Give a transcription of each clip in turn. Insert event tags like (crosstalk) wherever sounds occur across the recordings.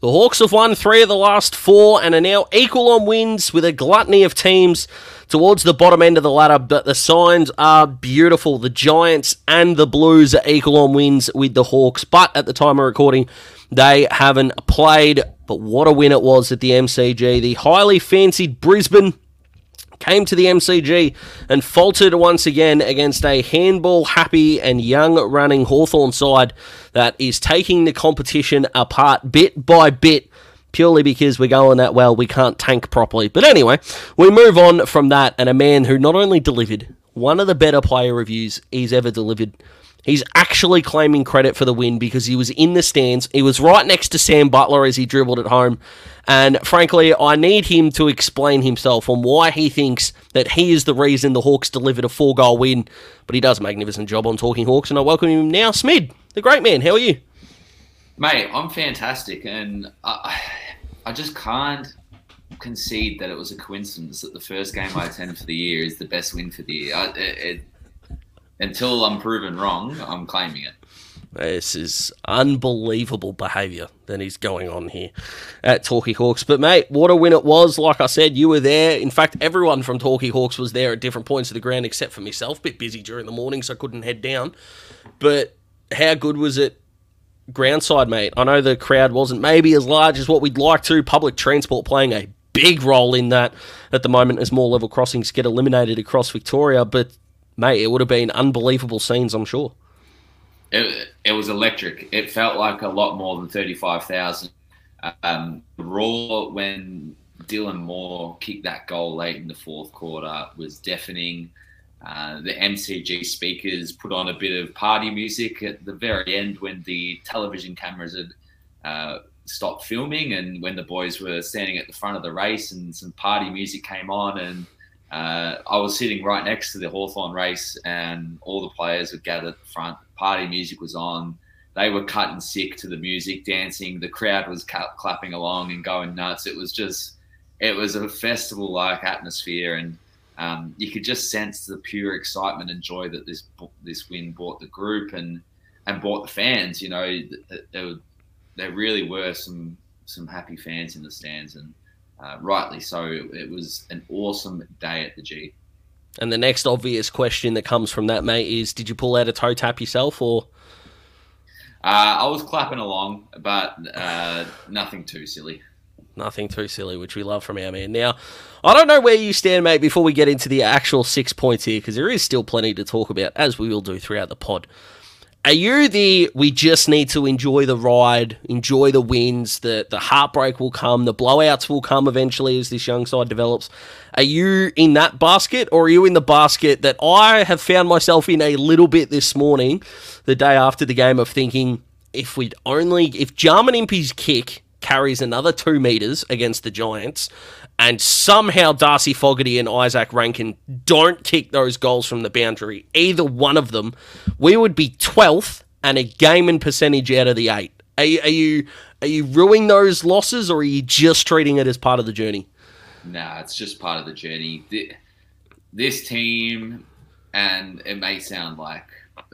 The Hawks have won three of the last four and are now equal on wins with a gluttony of teams towards the bottom end of the ladder, but the signs are beautiful. The Giants and the Blues are equal on wins with the Hawks, but at the time of recording, they haven't played. But what a win it was at the MCG. The highly fancied Brisbane came to the MCG and faltered once again against a handball happy and young running Hawthorn side that is taking the competition apart bit by bit. Purely because we're going that well, we can't tank properly. But anyway, we move on from that, and a man who not only delivered one of the better player reviews he's ever delivered He's actually claiming credit for the win because he was in the stands. He was right next to Sam Butler as he dribbled at home. And frankly, I need him to explain himself on why he thinks that he is the reason the Hawks delivered a four goal win. But he does a magnificent job on Talking Hawks. And I welcome him now, Smid, the great man. How are you? Mate, I'm fantastic. And I, I just can't concede that it was a coincidence that the first game I attended for the year is the best win for the year. I, it, until I'm proven wrong, I'm claiming it. This is unbelievable behaviour that is going on here at Talking Hawks. But, mate, what a win it was. Like I said, you were there. In fact, everyone from Talking Hawks was there at different points of the ground except for myself. Bit busy during the morning, so I couldn't head down. But how good was it groundside, mate? I know the crowd wasn't maybe as large as what we'd like to. Public transport playing a big role in that at the moment as more level crossings get eliminated across Victoria. But mate, it would have been unbelievable scenes, I'm sure. It, it was electric. It felt like a lot more than 35,000. Um, Raw, when Dylan Moore kicked that goal late in the fourth quarter, was deafening. Uh, the MCG speakers put on a bit of party music at the very end when the television cameras had uh, stopped filming and when the boys were standing at the front of the race and some party music came on and uh, I was sitting right next to the Hawthorn race, and all the players were gathered at the front. Party music was on. They were cutting sick to the music, dancing. The crowd was clapping along and going nuts. It was just, it was a festival-like atmosphere, and um, you could just sense the pure excitement and joy that this this win brought the group and and brought the fans. You know, there, there really were some some happy fans in the stands, and uh, rightly so. It was an awesome day at the G. And the next obvious question that comes from that, mate, is did you pull out a toe tap yourself or? Uh, I was clapping along, but uh, nothing too silly. Nothing too silly, which we love from our man. Now, I don't know where you stand, mate, before we get into the actual six points here, because there is still plenty to talk about, as we will do throughout the pod. Are you the we just need to enjoy the ride, enjoy the wins, the the heartbreak will come, the blowouts will come eventually as this young side develops. Are you in that basket or are you in the basket that I have found myself in a little bit this morning, the day after the game of thinking if we'd only if Jarman Impey's kick carries another two meters against the Giants, and somehow Darcy Fogarty and Isaac Rankine don't kick those goals from the boundary, either one of them, we would be 12th and a game and percentage out of the eight. Are you, are you are you ruining those losses, or are you just treating it as part of the journey? Nah, it's just part of the journey. This team, and it may sound like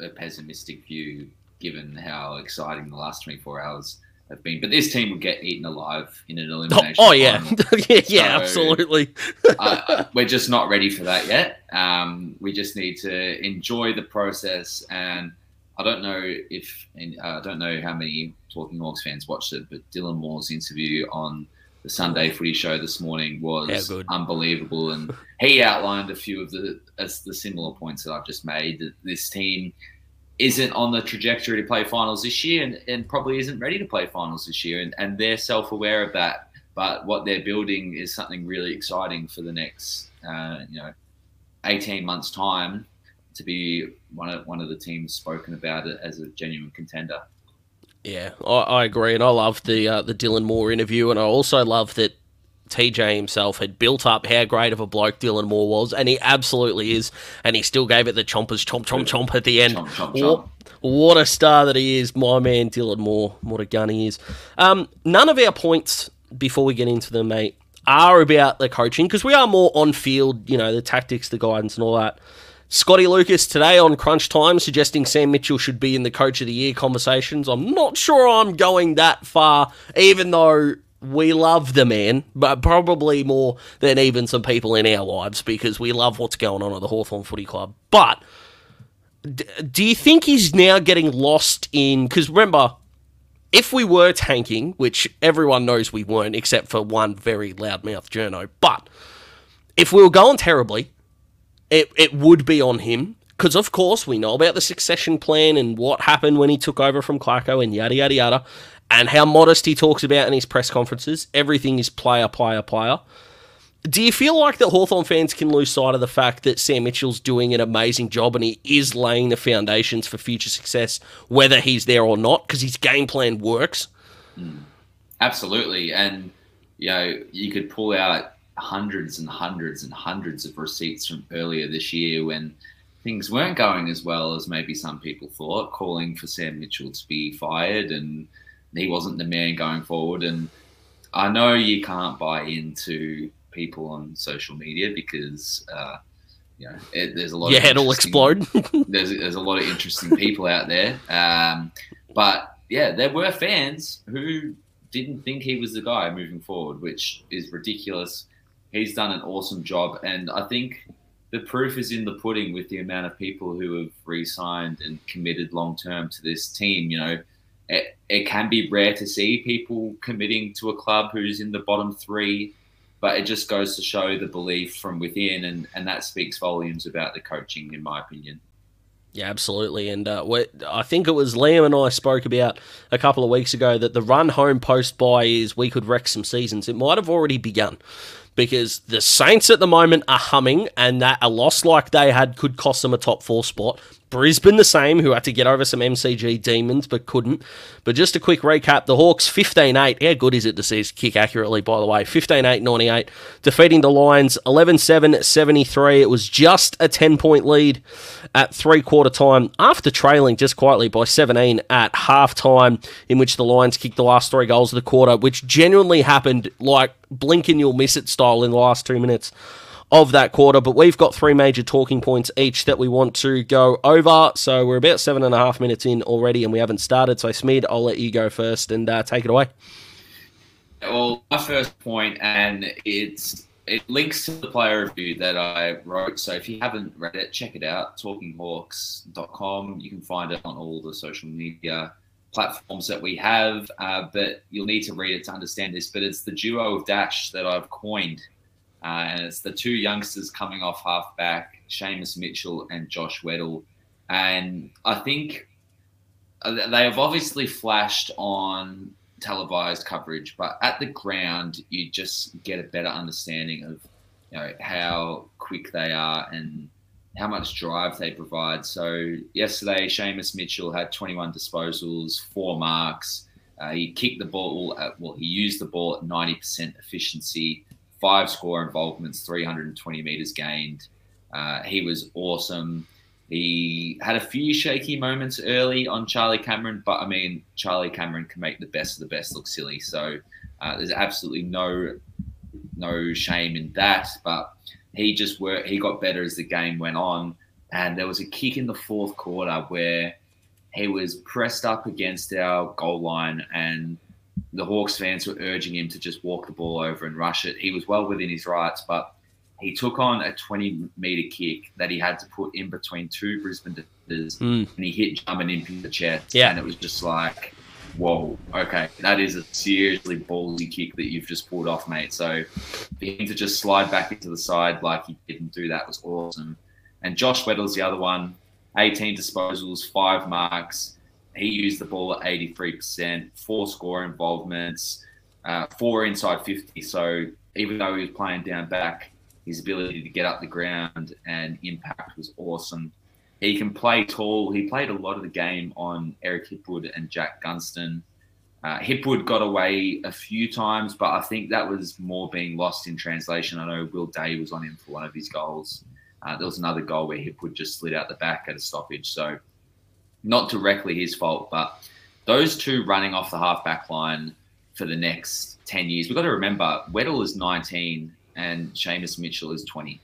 a pessimistic view given how exciting the last 24 hours have been. But this team will get eaten alive in an elimination. Oh, oh (laughs) yeah, yeah, yeah, absolutely. (laughs) uh, we're just not ready for that yet. Um, we just need to enjoy the process. And I don't know if uh, I don't know how many Talking Hawks fans watched it, but Dylan Moore's interview on the Sunday Footy Show this morning was unbelievable, and (laughs) he outlined a few of the as the similar points that I've just made. That this team isn't on the trajectory to play finals this year and, and probably isn't ready to play finals this year. And, and they're self aware of that. But what they're building is something really exciting for the next, uh, you know, 18 months' time to be one of, one of the teams spoken about as a genuine contender. Yeah, I, I agree. And I love the, uh, the Dylan Moore interview. And I also love that TJ himself had built up how great of a bloke Dylan Moore was, and he absolutely is, and he still gave it the chompers chomp chomp chomp at the end. Chomp, chomp, chomp. What, what, a star that he is, my man Dylan Moore. What a gun he is. Um, none of our points before we get into them, mate, are about the coaching because we are more on field, you know, the tactics, the guidance, and all that. Scotty Lucas today on Crunch Time suggesting Sam Mitchell should be in the Coach of the Year conversations. I'm not sure I'm going that far, even though we love the man, but probably more than even some people in our lives because we love what's going on at the Hawthorn Footy Club. But do you think he's now getting lost in. Because remember, if we were tanking, which everyone knows we weren't, except for one very loudmouth journo, but if we were going terribly, it, it would be on him. Because, of course, we know about the succession plan and what happened when he took over from Clarko and yada, yada, yada, and how modest he talks about in his press conferences. Everything is player, player, player. Do you feel like that Hawthorn fans can lose sight of the fact that Sam Mitchell's doing an amazing job and he is laying the foundations for future success, whether he's there or not, because his game plan works? Mm, absolutely. And, you know, you could pull out hundreds and hundreds and hundreds of receipts from earlier this year when things weren't going as well as maybe some people thought, calling for Sam Mitchell to be fired and he wasn't the man going forward. And I know you can't buy into people on social media because uh, you know it, there's a lot. Head will explode. (laughs) (laughs) there's there's a lot of interesting people out there, um, but yeah, there were fans who didn't think he was the guy moving forward, which is ridiculous. He's done an awesome job, and I think the proof is in the pudding with the amount of people who have re-signed and committed long term to this team. You know, it, it can be rare to see people committing to a club who's in the bottom three but it just goes to show the belief from within, and, and that speaks volumes about the coaching, in my opinion. Yeah, absolutely. And uh, I think it was Liam and I spoke about a couple of weeks ago that the run home post by is we could wreck some seasons. It might have already begun because the Saints at the moment are humming, and that a loss like they had could cost them a top four spot. Brisbane the same, who had to get over some MCG demons but couldn't. But just a quick recap the Hawks 15 8. How good is it to see us kick accurately, by the way? 15 8 98. Defeating the Lions 11 7 73. It was just a 10 point lead at three quarter time after trailing just quietly by 17 at half time, in which the Lions kicked the last three goals of the quarter, which genuinely happened like blink and you'll miss it style in the last two minutes of that quarter. But we've got three major talking points each that we want to go over. So we're about seven and a half minutes in already, and we haven't started. So Smid, I'll let you go first and uh, take it away. Well, my first point, and it's it links to the player review that I wrote. So if you haven't read it, check it out. TalkingHawks.com. You can find it on all the social media platforms that we have, uh, but you'll need to read it to understand this. But it's the duo of Dash that I've coined uh, and it's the two youngsters coming off halfback, Seamus Mitchell and Josh Weddle. And I think uh, they have obviously flashed on televised coverage, but at the ground, you just get a better understanding of you know how quick they are and how much drive they provide. So yesterday, Seamus Mitchell had 21 disposals, four marks. Uh, he kicked the ball at well, he used the ball at 90% efficiency five score involvements, 320 meters gained. Uh, he was awesome. He had a few shaky moments early on Charlie Cameron, but I mean, Charlie Cameron can make the best of the best look silly. So uh, there's absolutely no no shame in that. But he just worked. He got better as the game went on, and there was a kick in the fourth quarter where he was pressed up against our goal line and the Hawks fans were urging him to just walk the ball over and rush it. He was well within his rights, but he took on a 20 meter kick that he had to put in between two Brisbane defenders, mm. and he hit Jarman in the chest. Yeah. And it was just like, whoa, okay, that is a seriously ballsy kick that you've just pulled off, mate. So for him to just slide back into the side like he didn't do that was awesome. And Josh Weddle's the other one, 18 disposals, five marks he used the ball at 83%, four score involvements, uh, four inside 50. So even though he was playing down back, his ability to get up the ground and impact was awesome. He can play tall. He played a lot of the game on Eric Hipwood and Jack Gunston. Uh, Hipwood got away a few times, but I think that was more being lost in translation. I know Will Day was on him for one of his goals. Uh, there was another goal where Hipwood just slid out the back at a stoppage. So not directly his fault, but those two running off the halfback line for the next 10 years. We've got to remember Weddle is 19 and Seamus Mitchell is 20.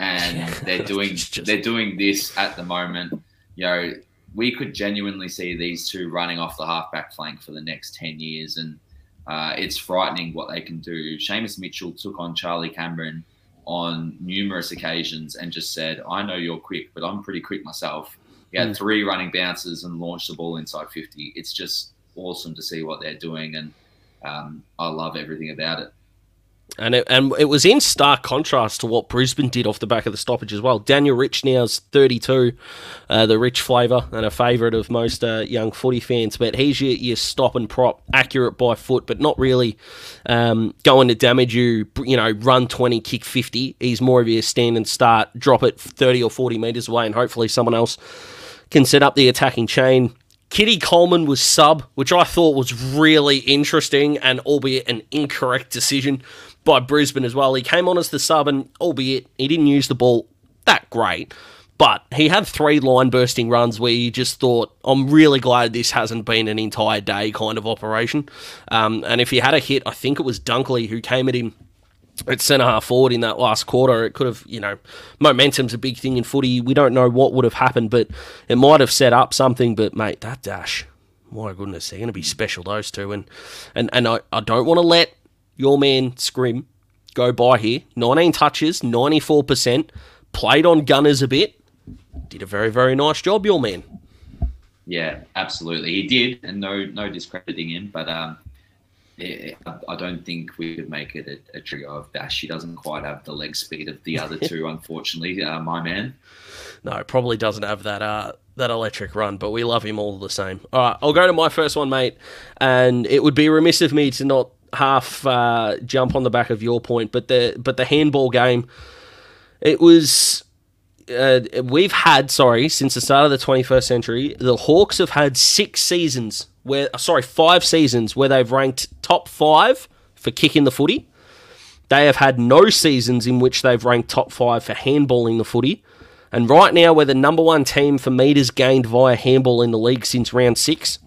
And Yeah. they're (laughs) doing just- they're doing this at the moment. You know, we could genuinely see these two running off the halfback flank for the next ten years, and uh, it's frightening what they can do. Seamus Mitchell took on Charlie Cameron on numerous occasions and just said, "I know you're quick, but I'm pretty quick myself." He had Mm. three running bounces and launched the ball inside 50. It's just awesome to see what they're doing, and um, I love everything about it. And it, and it was in stark contrast to what Brisbane did off the back of the stoppage as well. Daniel Rich now's 32, uh, the rich flavour and a favourite of most uh, young footy fans. But he's your, your stop and prop, accurate by foot, but not really um, going to damage you. You know, run 20, kick 50. He's more of your stand and start, drop it 30 or 40 metres away, and hopefully someone else can set up the attacking chain. Keidean Coleman was sub, which I thought was really interesting and albeit an incorrect decision by Brisbane as well. He came on as the sub and albeit he didn't use the ball that great, but he had three line bursting runs where you just thought, I'm really glad this hasn't been an entire day kind of operation. Um, and if he had a hit, I think it was Dunkley who came at him at centre half forward in that last quarter. It could have, you know, momentum's a big thing in footy. We don't know what would have happened, but it might have set up something. But mate, that dash, my goodness, they're going to be special those two. And and and I, I don't want to let your man Scrim go by here. 19 touches, 94 percent, played on gunners a bit. Did a very very nice job, your man. Yeah, absolutely, he did, and no no discrediting him, but um, I I don't think we could make it a, a trio of Dash. He doesn't quite have the leg speed of the other (laughs) two, unfortunately. Uh, my man. No, probably doesn't have that uh that electric run, but we love him all the same. All right, I'll go to my first one, mate, and it would be remiss of me to not half uh, jump on the back of your point, but the but the handball game, it was. Uh, we've had sorry since the start of the 21st century the hawks have had six seasons where sorry five seasons where they've ranked top five for kicking the footy they have had no seasons in which they've ranked top five for handballing the footy and right now, we're the number one team for metres gained via handball in the league since round six.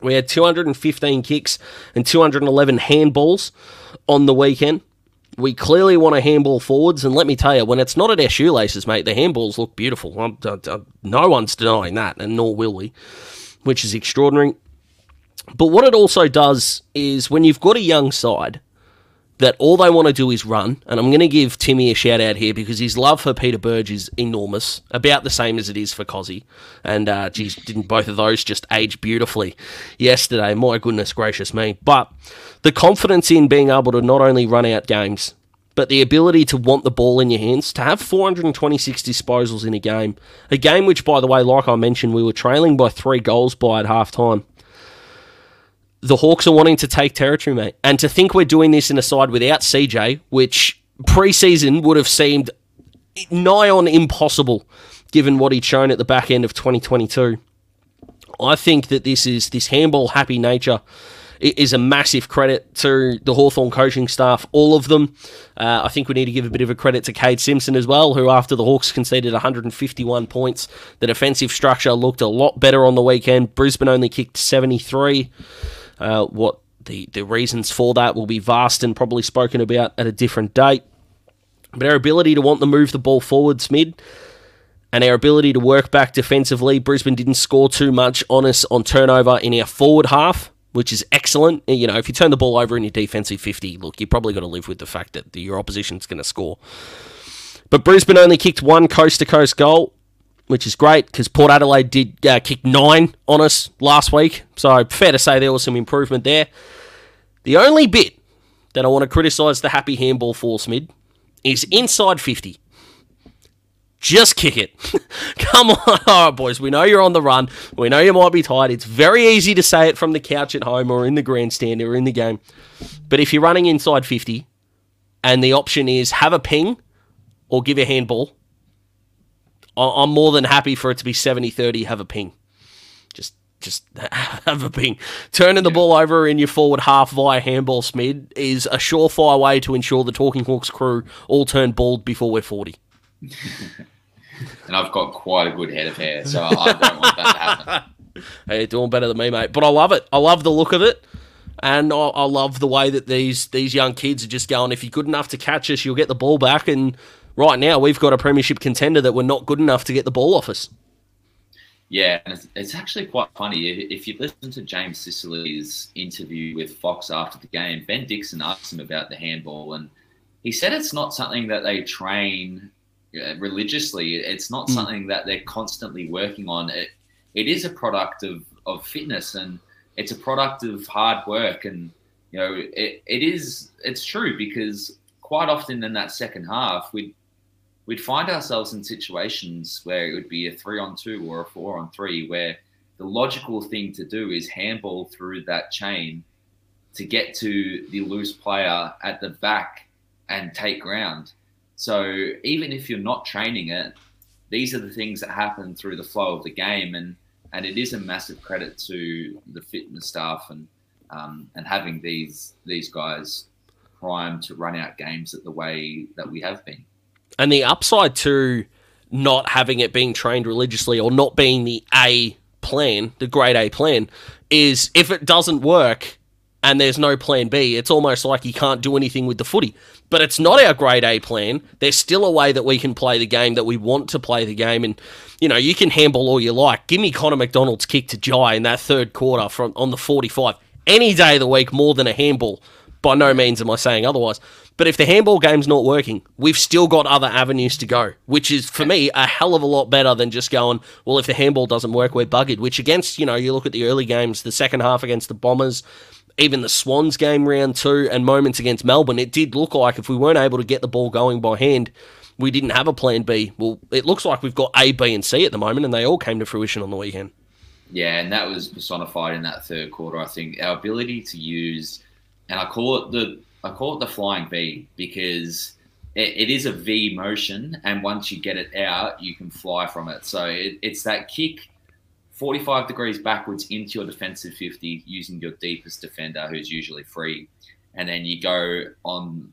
We had 215 kicks and 211 handballs on the weekend. We clearly want to handball forwards, and let me tell you, when it's not at our shoelaces, mate, the handballs look beautiful. I'm, I- I- no one's denying that, and nor will we, which is extraordinary. But what it also does is when you've got a young side that all they want to do is run, and I'm going to give Timmy a shout out here because his love for Peter Burge is enormous, about the same as it is for Cozzy. And, uh, geez, didn't both of those just age beautifully yesterday? My goodness gracious me. But the confidence in being able to not only run out games, but the ability to want the ball in your hands, to have 426 disposals in a game, a game which, by the way, like I mentioned, we were trailing by three goals by at half time the Hawks are wanting to take territory, mate. And to think we're doing this in a side without CJ, which preseason would have seemed nigh on impossible given what he'd shown at the back end of 2022. I think that this is this handball happy nature i- is a massive credit to the Hawthorn coaching staff, all of them. Uh, I think we need to give a bit of a credit to Kade Simpson as well, who after the Hawks conceded 151 points, the defensive structure looked a lot better on the weekend. Brisbane only kicked 73. Uh, what the, the reasons for that will be vast and probably spoken about at a different date. But our ability to want to move the ball forwards mid and our ability to work back defensively, Brisbane didn't score too much on us on turnover in our forward half, which is excellent. You know, if you turn the ball over in your defensive 50, look, you're probably got to live with the fact that your opposition's going to score. But Brisbane only kicked one coast to coast goal, which is great because Port Adelaide did uh, kick nine on us last week. So fair to say there was some improvement there. The only bit that I want to criticise the happy handball force mid is inside 50. Just kick it. (laughs) Come on. (laughs) All right, boys. We know you're on the run. We know you might be tired. It's very easy to say it from the couch at home or in the grandstand or in the game. But if you're running inside 50 and the option is have a ping or give a handball, I'm more than happy for it to be 70 30, have a ping. Just just (laughs) have a ping. Turning the ball over in your forward half via handball smid is a surefire way to ensure the Talking Hawks crew all turn bald before we're 40. (laughs) And I've got quite a good head of hair, so I don't want that to happen. (laughs) Hey, you're doing better than me, mate. But I love it. I love the look of it. And I, I love the way that these these young kids are just going, if you're good enough to catch us, you'll get the ball back and right now we've got a premiership contender that we're not good enough to get the ball off us. Yeah, and it's, it's actually quite funny. If, if you listen to James Sicily's interview with Fox after the game, Ben Dixon asked him about the handball, and he said it's not something that they train uh, religiously. It's not mm. something that they're constantly working on. It, it is a product of, of fitness and it's a product of hard work. And, you know, it, it is, it's true because quite often in that second half, we'd, we'd find ourselves in situations where it would be a three on two or a four on three, where the logical thing to do is handball through that chain to get to the loose player at the back and take ground. So even if you're not training it, these are the things that happen through the flow of the game, and and it is a massive credit to the fitness staff and um, and having these these guys primed to run out games at the way that we have been. And the upside to not having it being trained religiously or not being the A plan, the grade A plan, is if it doesn't work and there's no plan B, it's almost like you can't do anything with the footy. But it's not our grade A plan. There's still a way that we can play the game that we want to play the game. And, you know, you can handball all you like. Give me Connor MacDonald's kick to Jai in that third quarter from on the 45. Any day of the week more than a handball. By no means am I saying otherwise. But if the handball game's not working, we've still got other avenues to go, which is for me a hell of a lot better than just going, well, if the handball doesn't work, we're buggered. Which against, you know, you look at the early games, the second half against the Bombers, even the Swans game round two and moments against Melbourne, it did look like if we weren't able to get the ball going by hand, we didn't have a plan B. Well, it looks like we've got A, B, and C at the moment, and they all came to fruition on the weekend. Yeah, and that was personified in that third quarter. I think our ability to use, and I call it the I call it the flying V because it, it is a V motion, and once you get it out, you can fly from it. So it, it's that kick 45 degrees backwards into your defensive 50 using your deepest defender who's usually free. And then you go on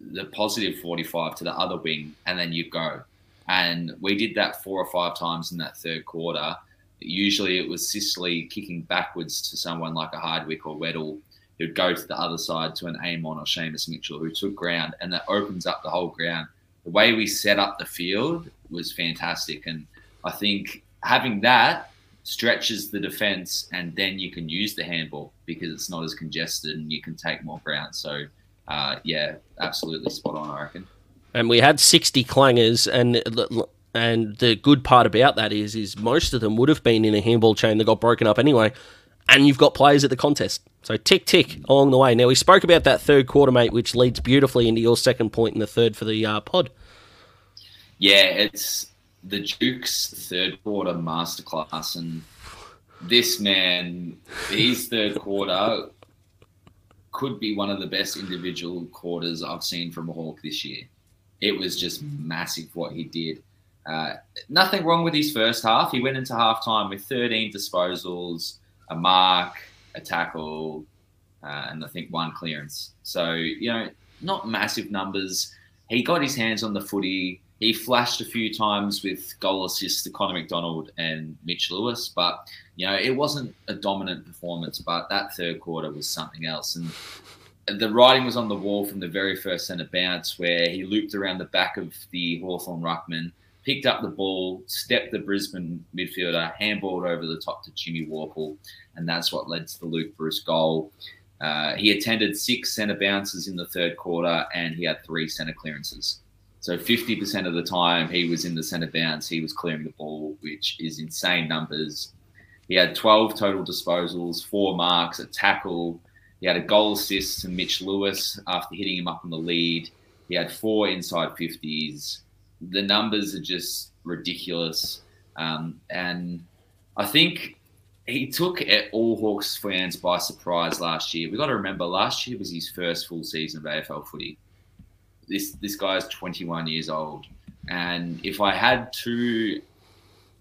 the positive 45 to the other wing and then you go. And we did that four or five times in that third quarter. Usually it was Sicily kicking backwards to someone like a Hardwick or Weddle who'd go to the other side to an Amon or Seamus Mitchell who took ground and that opens up the whole ground. The way we set up the field was fantastic. And I think having that stretches the defense, and then you can use the handball because it's not as congested and you can take more ground. So, uh, yeah, absolutely spot on, I reckon. And we had 60 clangers, and and the good part about that is is most of them would have been in a handball chain that got broken up anyway. And you've got players at the contest. So tick tick along the way. Now we spoke about that third quarter, mate, which leads beautifully into your second point in the third for the uh, pod. Yeah, it's the Duke's third quarter masterclass, and this man, his third quarter could be one of the best individual quarters I've seen from a Hawk this year. It was just massive what he did. Uh, nothing wrong with his first half. He went into halftime with 13 disposals, a mark, a tackle, uh, and I think one clearance. So, you know, not massive numbers. He got his hands on the footy he flashed a few times with goal assists to Connor MacDonald and Mitch Lewis, but you know it wasn't a dominant performance. But that third quarter was something else, and the writing was on the wall from the very first centre bounce, where he looped around the back of the Hawthorn ruckman, picked up the ball, stepped the Brisbane midfielder, handballed over the top to Jimmy Worpel, and that's what led to the Luke Breust goal. Uh, he attended six centre bounces in the third quarter, and he had three centre clearances. So 50% of the time he was in the centre bounce, he was clearing the ball, which is insane numbers. He had 12 total disposals, four marks, a tackle. He had a goal assist to Mitch Lewis after hitting him up on the lead. He had four inside 50s. The numbers are just ridiculous. Um, and I think he took all Hawks fans by surprise last year. We've got to remember last year was his first full season of AFL footy this this guy's 21 years old, and if I had to,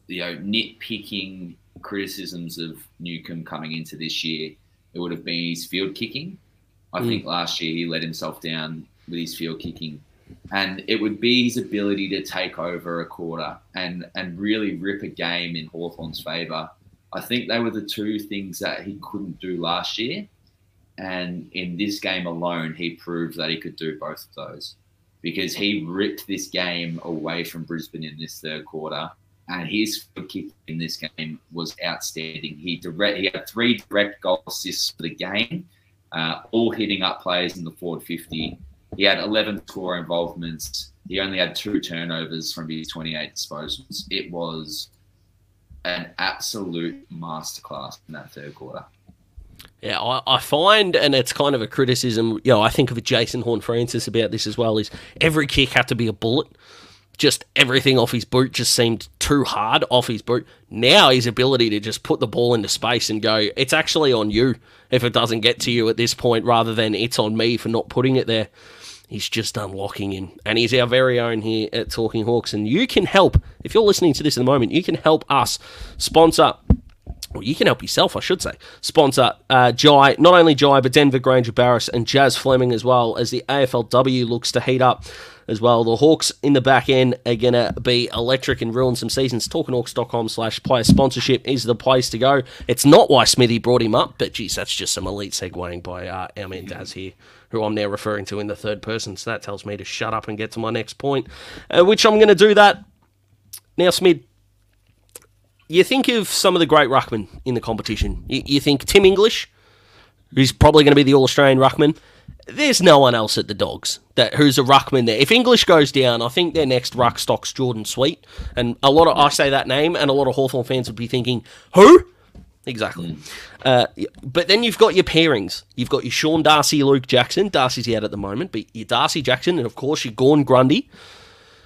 you know, nitpicking criticisms of Newcombe coming into this year, it would have been his field kicking. I mm. think last year he let himself down with his field kicking, and it would be his ability to take over a quarter and and really rip a game in Hawthorn's favour. I think they were the two things that he couldn't do last year. And in this game alone, he proved that he could do both of those. because he ripped this game away from Brisbane in this third quarter. And his kick in this game was outstanding. He direct, he had three direct goal assists for the game, uh, all hitting up players in the forward 50. He had 11 score involvements. He only had two turnovers from his 28 disposals. It was an absolute masterclass in that third quarter. Yeah, I, I, find, and it's kind of a criticism, you know, I think of Jason Horne-Francis about this as well, is every kick had to be a bullet. Just everything off his boot just seemed too hard off his boot. Now his ability to just put the ball into space and go, it's actually on you if it doesn't get to you at this point, rather than it's on me for not putting it there. He's just unlocking him. And he's our very own here at Talking Hawks. And you can help, if you're listening to this in the moment, you can help us sponsor well, you can help yourself, I should say. Sponsor uh, Jai, not only Jai, but Denver Grainger-Barras and Jazz Fleming as well, as the AFLW looks to heat up as well. The Hawks in the back end are going to be electric and ruin some seasons. TalkingHawks.com slash player sponsorship is the place to go. It's not why Smithy brought him up, but geez, that's just some elite segueing by uh, our man Daz here, who I'm now referring to in the third person. So that tells me to shut up and get to my next point, uh, which I'm going to do that. Now, Smith, you think of some of the great ruckmen in the competition. You, you think Tim English, who's probably going to be the All Australian ruckman. There's no one else at the Dogs that who's a ruckman there. If English goes down, I think their next ruck stock's Jordan Sweet, and a lot of I say that name, and a lot of Hawthorn fans would be thinking, who? Exactly. Mm. Uh, but then you've got your pairings. You've got your Sean Darcy, Luke Jackson. Darcy's out at the moment, but your Darcy Jackson, and of course your Gawn Grundy,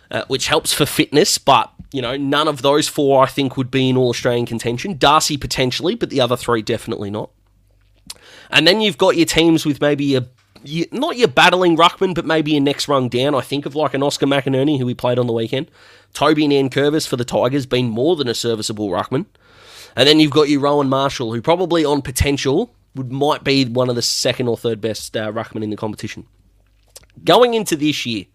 uh, which helps for fitness, but you know, none of those four I think would be in All Australian contention. Darcy potentially, but the other three definitely not. And then you've got your teams with maybe a not your battling ruckman, but maybe your next rung down. I think of like an Oscar McInerney who we played on the weekend. Toby Nankervis for the Tigers been more than a serviceable ruckman. And then you've got your Rowan Marshall, who probably on potential would might be one of the second or third best uh, ruckmen in the competition. Going into this year,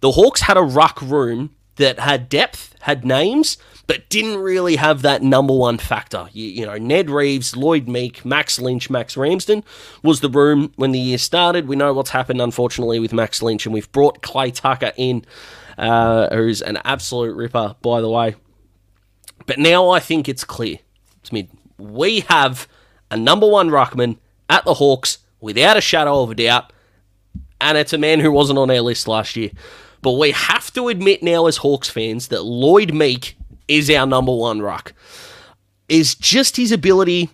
the Hawks had a ruck room that had depth, had names, but didn't really have that number one factor. You, you, know, Ned Reeves, Lloyd Meek, Max Lynch, Max Ramsden was the room when the year started. We know what's happened, unfortunately, with Max Lynch, and we've brought Clay Tucker in, uh, who's an absolute ripper, by the way. But now I think it's clear. It's mid. We have a number one ruckman at the Hawks without a shadow of a doubt, and it's a man who wasn't on our list last year. But we have to admit now, as Hawks fans, that Lloyd Meek is our number one ruck. Is just his ability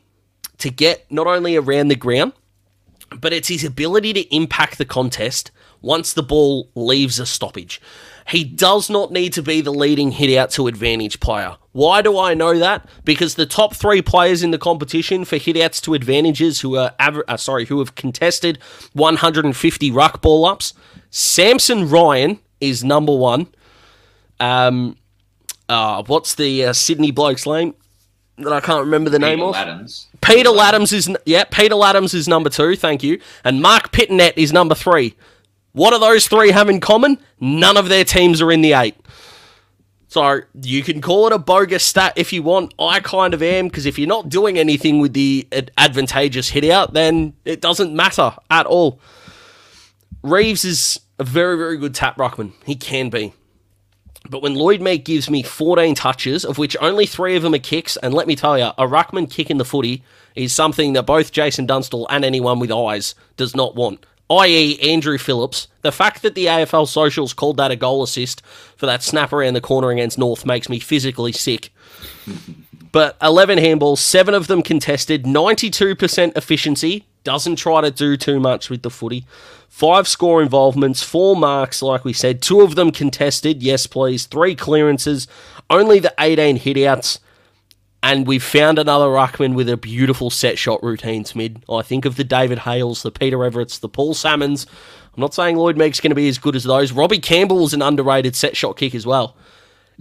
to get not only around the ground, but it's his ability to impact the contest once the ball leaves a stoppage. He does not need to be the leading hit out to advantage player. Why do I know that? Because the top three players in the competition for hit outs to advantages who are uh, sorry who have contested 150 ruck ball ups, Samson Ryan is number one. Um, uh, what's the uh, Sydney bloke's name that I can't remember the Peter name of? Ladhams. Peter Ladhams is yeah. Peter Ladhams is number two. Thank you. And Mark Pittonet is number three. What do those three have in common? None of their teams are in the eight. So you can call it a bogus stat if you want. I kind of am because if you're not doing anything with the advantageous hit out, then it doesn't matter at all. Reeves is a very, very good tap ruckman. He can be. But when Lloyd Meek gives me 14 touches, of which only three of them are kicks, and let me tell you, a ruckman kicking the footy is something that both Jason Dunstall and anyone with eyes does not want. I.e., Andrew Phillips. The fact that the AFL socials called that a goal assist for that snap around the corner against North makes me physically sick. but 11 handballs, seven of them contested, 92% efficiency, doesn't try to do too much with the footy. Five score involvements, four marks, like we said, two of them contested, yes please, three clearances, only the 18 hitouts, and we've found another ruckman with a beautiful set shot routine, mid. I think of the David Hales, the Peter Everitts, the Paul Salmons. I'm not saying Lloyd Meek's going to be as good as those. Robbie Campbell is an underrated set shot kick as well.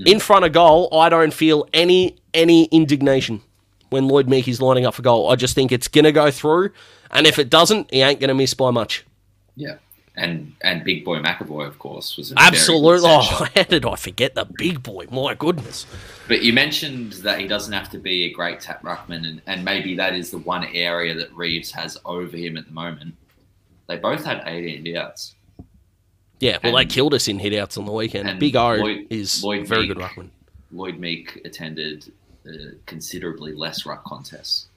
In front of goal, I don't feel any any indignation when Lloyd Meek is lining up for goal. I just think it's going to go through. And if it doesn't, he ain't going to miss by much. Yeah. And and Big Boy McEvoy, of course, was absolutely. Oh, (laughs) how did I forget the Big Boy? My goodness! But you mentioned that he doesn't have to be a great tap ruckman, and, and maybe that is the one area that Reeves has over him at the moment. They both had 18 outs. Yeah, well, they killed us in hitouts on the weekend. and Big O Lloyd- is Lloyd very Meek- good ruckman. Lloyd Meek attended uh, considerably less ruck contests.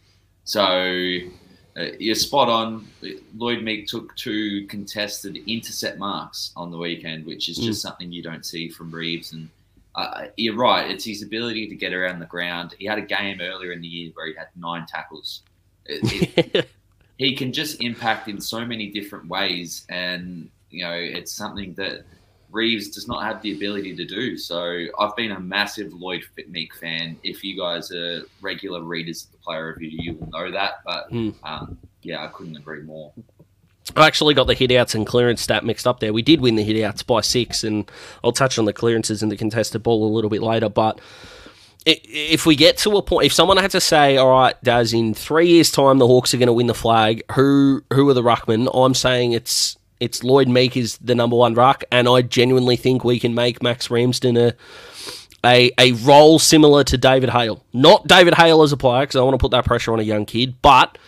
So uh, you're spot on. Lloyd Meek took two contested intercept marks on the weekend, which is just something you don't see from Reeves. And uh, you're right, it's his ability to get around the ground. He had a game earlier in the year where he had nine tackles. It- it- (laughs) he can just impact in so many different ways, and you know it's something that Reeves does not have the ability to do. So I've been a massive Lloyd Meek fan. If you guys are regular readers of the player review, you will know that. But Hmm. um, yeah, I couldn't agree more. I actually got the hitouts and clearance stat mixed up there. We did win the hitouts by six, and I'll touch on the clearances and the contested ball a little bit later. But if we get to a point, if someone had to say, "All right, Daz, in three years' time, the Hawks are going to win the flag," who who are the ruckmen? I'm saying it's it's Lloyd Meek is the number one ruck, and I genuinely think we can make Max Ramsden a a, a role similar to David Hale. Not David Hale as a player, because I want to put that pressure on a young kid, but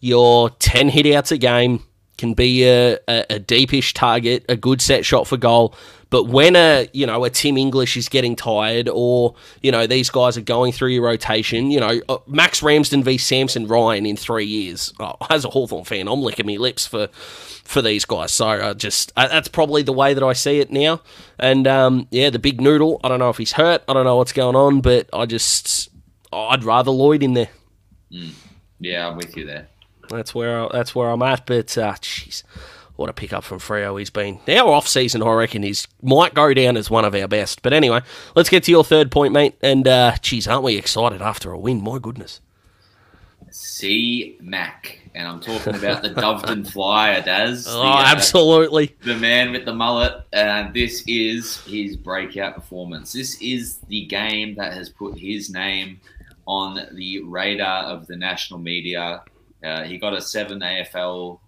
your 10 hitouts a game can be a, a, a deepish target, a good set shot for goal. But when a you know a Tim English is getting tired, or you know these guys are going through your rotation, you know uh, Max Ramsden v Samson Ryan in three years. Oh, as a Hawthorn fan, I'm licking my lips for for these guys. So I just uh, that's probably the way that I see it now. And um, yeah, the big noodle. I don't know if he's hurt. I don't know what's going on, but I just I'd rather Lloyd in there. Yeah, I'm with you there. That's where I, that's where I'm at. But uh, jeez, what a pickup from Freo he's been. Our off season, I reckon, he's might go down as one of our best. But anyway, let's get to your third point, mate. And uh, jeez, aren't we excited after a win? My goodness. C Mac, and I'm talking about the Doveton (laughs) Flyer, Daz. Oh, the, uh, absolutely. the man with the mullet, and this is his breakout performance. This is the game that has put his name on the radar of the national media. Uh, he got a seven AFL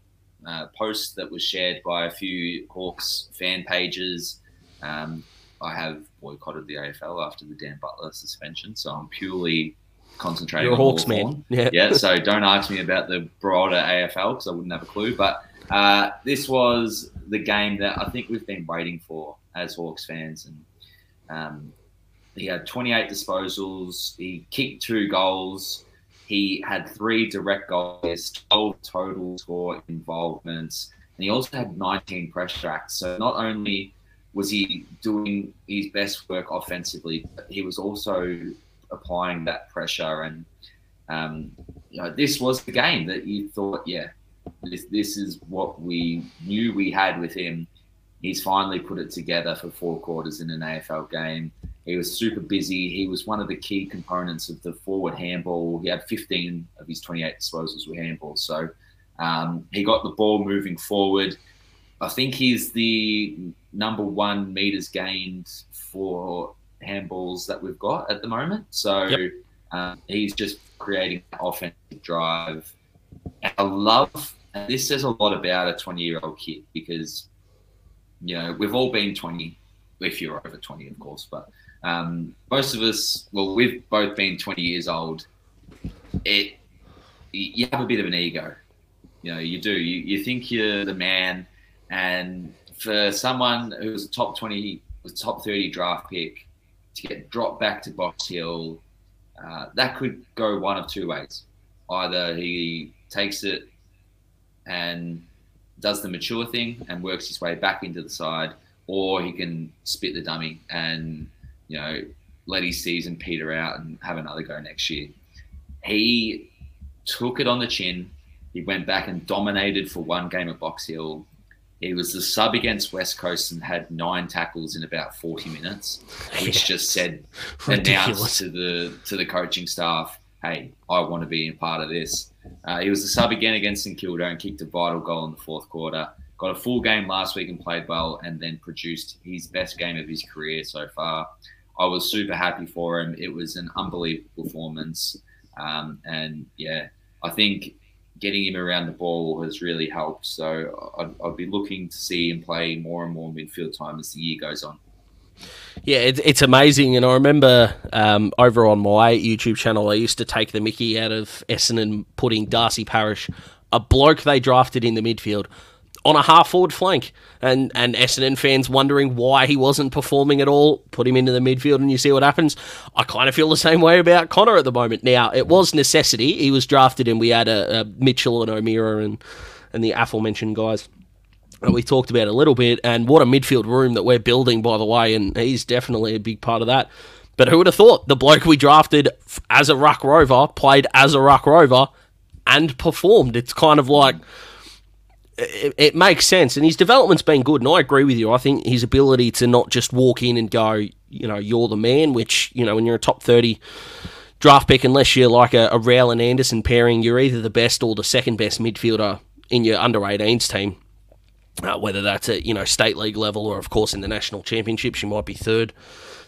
uh, post that was shared by a few Hawks fan pages. Um, I have boycotted the AFL after the Dan Butler suspension, so I'm purely concentrating You're a on Hawks man. (laughs) Yeah. yeah, so don't ask me about the broader AFL because I wouldn't have a clue. But uh, this was the game that I think we've been waiting for as Hawks fans. And um, he had 28 disposals. He kicked two goals. He had three direct goals, 12 total score involvements, and he also had 19 pressure acts. So not only was he doing his best work offensively, but he was also applying that pressure and um, you know, this was the game that you thought, yeah, this this is what we knew we had with him. He's finally put it together for four quarters in an AFL game. He was super busy. He was one of the key components of the forward handball. He had 15 of his 28 disposals were handballs. So um, he got the ball moving forward. I think he's the number one meters gained for handballs that we've got at the moment. So Yep. um, he's just creating that offensive drive. And I love, and this says a lot about a 20 year old kid because, you know, we've all been 20, if you're over 20, of course, but um, most of us, well, we've both been 20 years old. It, you have a bit of an ego. You know, you do. You, you think you're the man. And for someone who's a top 20, a top 30 draft pick to get dropped back to Box Hill, uh, that could go one of two ways. Either he takes it and does the mature thing and works his way back into the side, or he can spit the dummy and you know let his season peter out and have another go next year. He took it on the chin. He went back and dominated for one game at Box Hill. He was the sub against West Coast and had nine tackles in about 40 minutes, which (laughs) just said announced to the to the coaching staff, "Hey, I want to be a part of this." Uh, he was the sub again against St Kilda and kicked a vital goal in the fourth quarter. Got a full game last week and played well, and then produced his best game of his career so far. I was super happy for him. It was an unbelievable performance, um, and yeah, I think getting him around the ball has really helped. So I'd, I'd be looking to see him play more and more midfield time as the year goes on. Yeah, it's, it's amazing. And I remember um, over on my YouTube channel, I used to take the mickey out of Essendon putting Darcy Parish, a bloke they drafted in the midfield, on a half forward flank. And and Essendon fans wondering why he wasn't performing at all. Put him into the midfield and you see what happens. I kind of feel the same way about Connor at the moment. Now, it was necessity. He was drafted and we had a, a Mitchell and O'Meara and, and the aforementioned guys we talked about a little bit. And what a midfield room that we're building, by the way. And he's definitely a big part of that. But who would have thought the bloke we drafted as a ruck rover played as a ruck rover and performed? It's kind of like it, it, makes sense, and his development's been good. And I agree with you. I think his ability to not just walk in and go, you know, you're the man. Which you know, when you're a top thirty draft pick, unless you're like a, a Rowell and Anderson pairing, you're either the best or the second best midfielder in your under 18s team. Uh, whether that's at you know state league level or of course in the national championships, you might be third,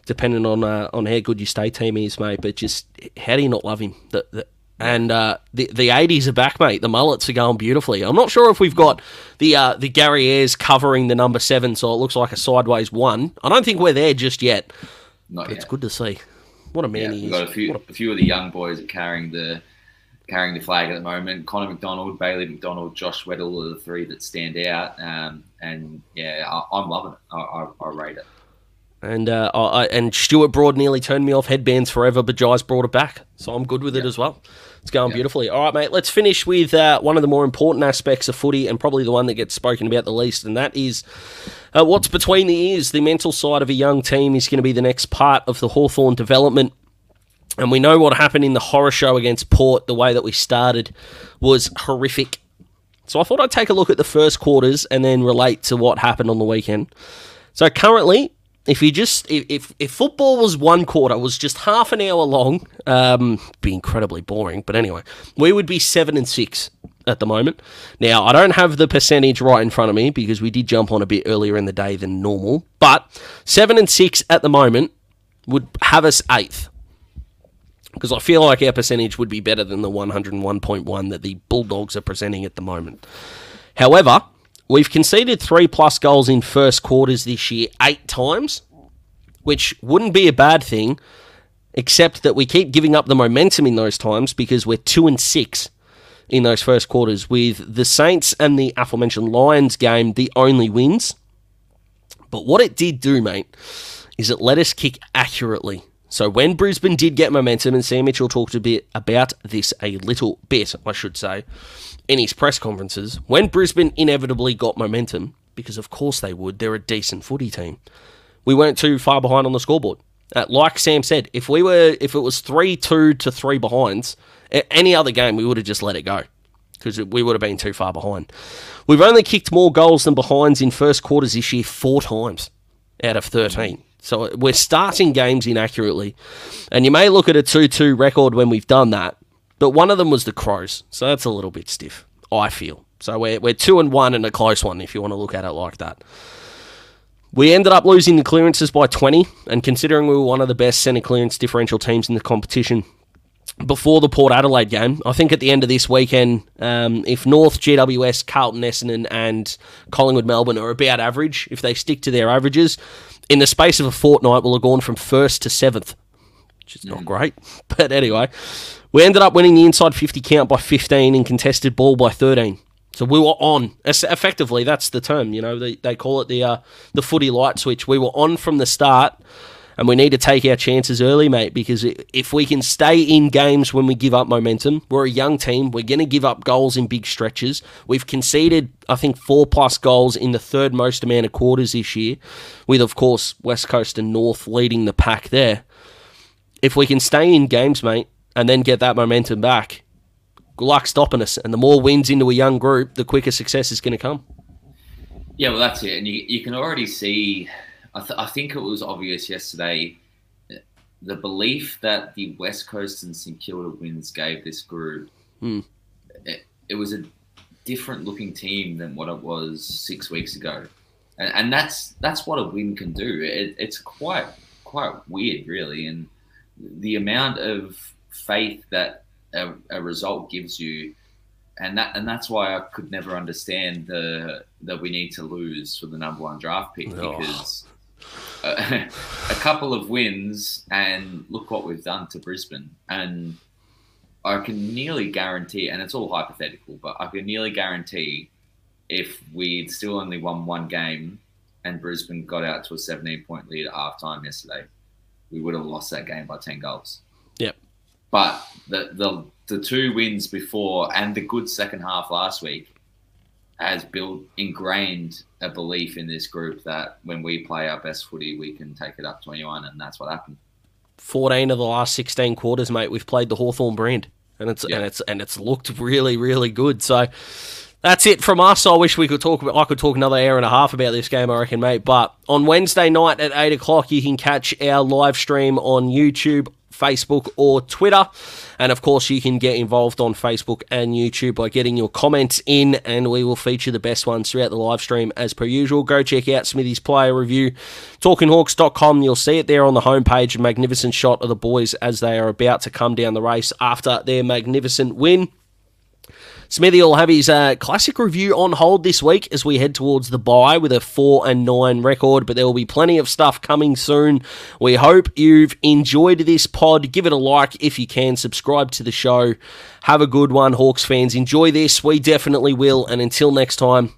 depending on uh, on how good your state team is, mate. But just how do you not love him? The, the, and uh, the the eighties are back, mate. The mullets are going beautifully. I'm not sure if we've got the uh, the Gary Ayres covering the number seven, so it looks like a sideways one. I don't think we're there just yet. Not yet. It's good to see. What a man yeah, he is. Got a few, a... a few of the young boys are carrying the carrying the flag at the moment. Connor MacDonald, Bailey McDonald, Josh Weddle are the three that stand out. Um, and yeah, I, am loving it. I, I, I rate it. And uh, I, and Stuart Broad nearly turned me off headbands forever, but Jai's brought it back, so I'm good with yep. it as well. It's going yep. beautifully. All right, mate. Let's finish with uh, one of the more important aspects of footy, and probably the one that gets spoken about the least, and that is uh, what's between the ears. The mental side of a young team is going to be the next part of the Hawthorn development. And we know what happened in the horror show against Port. The way that we started was horrific. So I thought I'd take a look at the first quarters and then relate to what happened on the weekend. So currently, if you just if if football was one quarter was just half an hour long, um, be incredibly boring. But anyway, we would be seven and six at the moment. Now I don't have the percentage right in front of me because we did jump on a bit earlier in the day than normal. But seven and six at the moment would have us eighth. Because I feel like our percentage would be better than the 101.1 that the Bulldogs are presenting at the moment. However, We've conceded three plus goals in first quarters this year eight times, which wouldn't be a bad thing, except that we keep giving up the momentum in those times because we're two and six in those first quarters, with the Saints and the aforementioned Lions game the only wins. But what it did do, mate, is it let us kick accurately. So when Brisbane did get momentum, and Sam Mitchell talked a bit about this a little bit, I should say, in his press conferences, when Brisbane inevitably got momentum, because of course they would, they're a decent footy team. We weren't too far behind on the scoreboard. Uh, like Sam said, if we were, if it was three two to three behinds, any other game we would have just let it go because we would have been too far behind. We've only kicked more goals than behinds in first quarters this year four times out of thirteen. So we're starting games inaccurately, and you may look at a two-two record when we've done that, but one of them was the Crows, so that's a little bit stiff, I feel. So we're, we're two and one and a close one if you want to look at it like that. We ended up losing the clearances by 20, and considering we were one of the best centre clearance differential teams in the competition before the Port Adelaide game, I think at the end of this weekend, um, if North, GWS, Carlton, Essendon, and Collingwood, Melbourne are about average, if they stick to their averages, in the space of a fortnight, we'll have gone from first to seventh, which is not mm. great. (laughs) But anyway, we ended up winning the inside 50 count by 15 and contested ball by 13. So we were on. Effectively, that's the term. You know, they, they call it the uh, the footy light switch. We were on from the start, and we need to take our chances early, mate. Because if we can stay in games when we give up momentum, we're a young team. We're going to give up goals in big stretches. We've conceded, I think, four plus goals in the third most amount of quarters this year, with of course West Coast and North leading the pack there. If we can stay in games, mate, and then get that momentum back, good luck stopping us. And the more wins into a young group, the quicker success is going to come. Yeah, well, that's it. And you, you can already see, I, th- I think it was obvious yesterday, the belief that the West Coast and St Kilda wins gave this group, mm. it, it, was a different looking team than what it was six weeks ago. And, and that's that's what a win can do. It, it's quite quite weird, really. And the amount of faith that a, a, result gives you, and that and that's why I could never understand the that we need to lose for the number one draft pick oh. because Uh, a, (laughs) a couple of wins and look what we've done to Brisbane and. I can nearly guarantee, and it's all hypothetical, but I can nearly guarantee if we'd still only won one game and Brisbane got out to a 17 point lead at halftime yesterday, we would have lost that game by 10 goals. Yep. But the, the, the two wins before and the good second half last week has built ingrained a belief in this group that when we play our best footy, we can take it up 21, and that's what happened. 14 of the last 16 quarters, mate, we've played the Hawthorn brand. And it's yeah. and it's and it's looked really, really good. So that's it from us. I wish we could talk. About I could talk another hour and a half about this game, I reckon, mate. But on Wednesday night at eight o'clock, you can catch our live stream on YouTube Facebook or Twitter. And of course, you can get involved on Facebook and YouTube by getting your comments in, and we will feature the best ones throughout the live stream as per usual. Go check out Smithy's player review, talkinghawks.com. You'll see it there on the homepage. A magnificent shot of the boys as they are about to come down the race after their magnificent win. Smithy will have his uh, classic review on hold this week as we head towards the bye with a 4 and 9 record, but there will be plenty of stuff coming soon. We hope you've enjoyed this pod. Give it a like if you can, subscribe to the show. Have a good one, Hawks fans. Enjoy this. We definitely will. And until next time,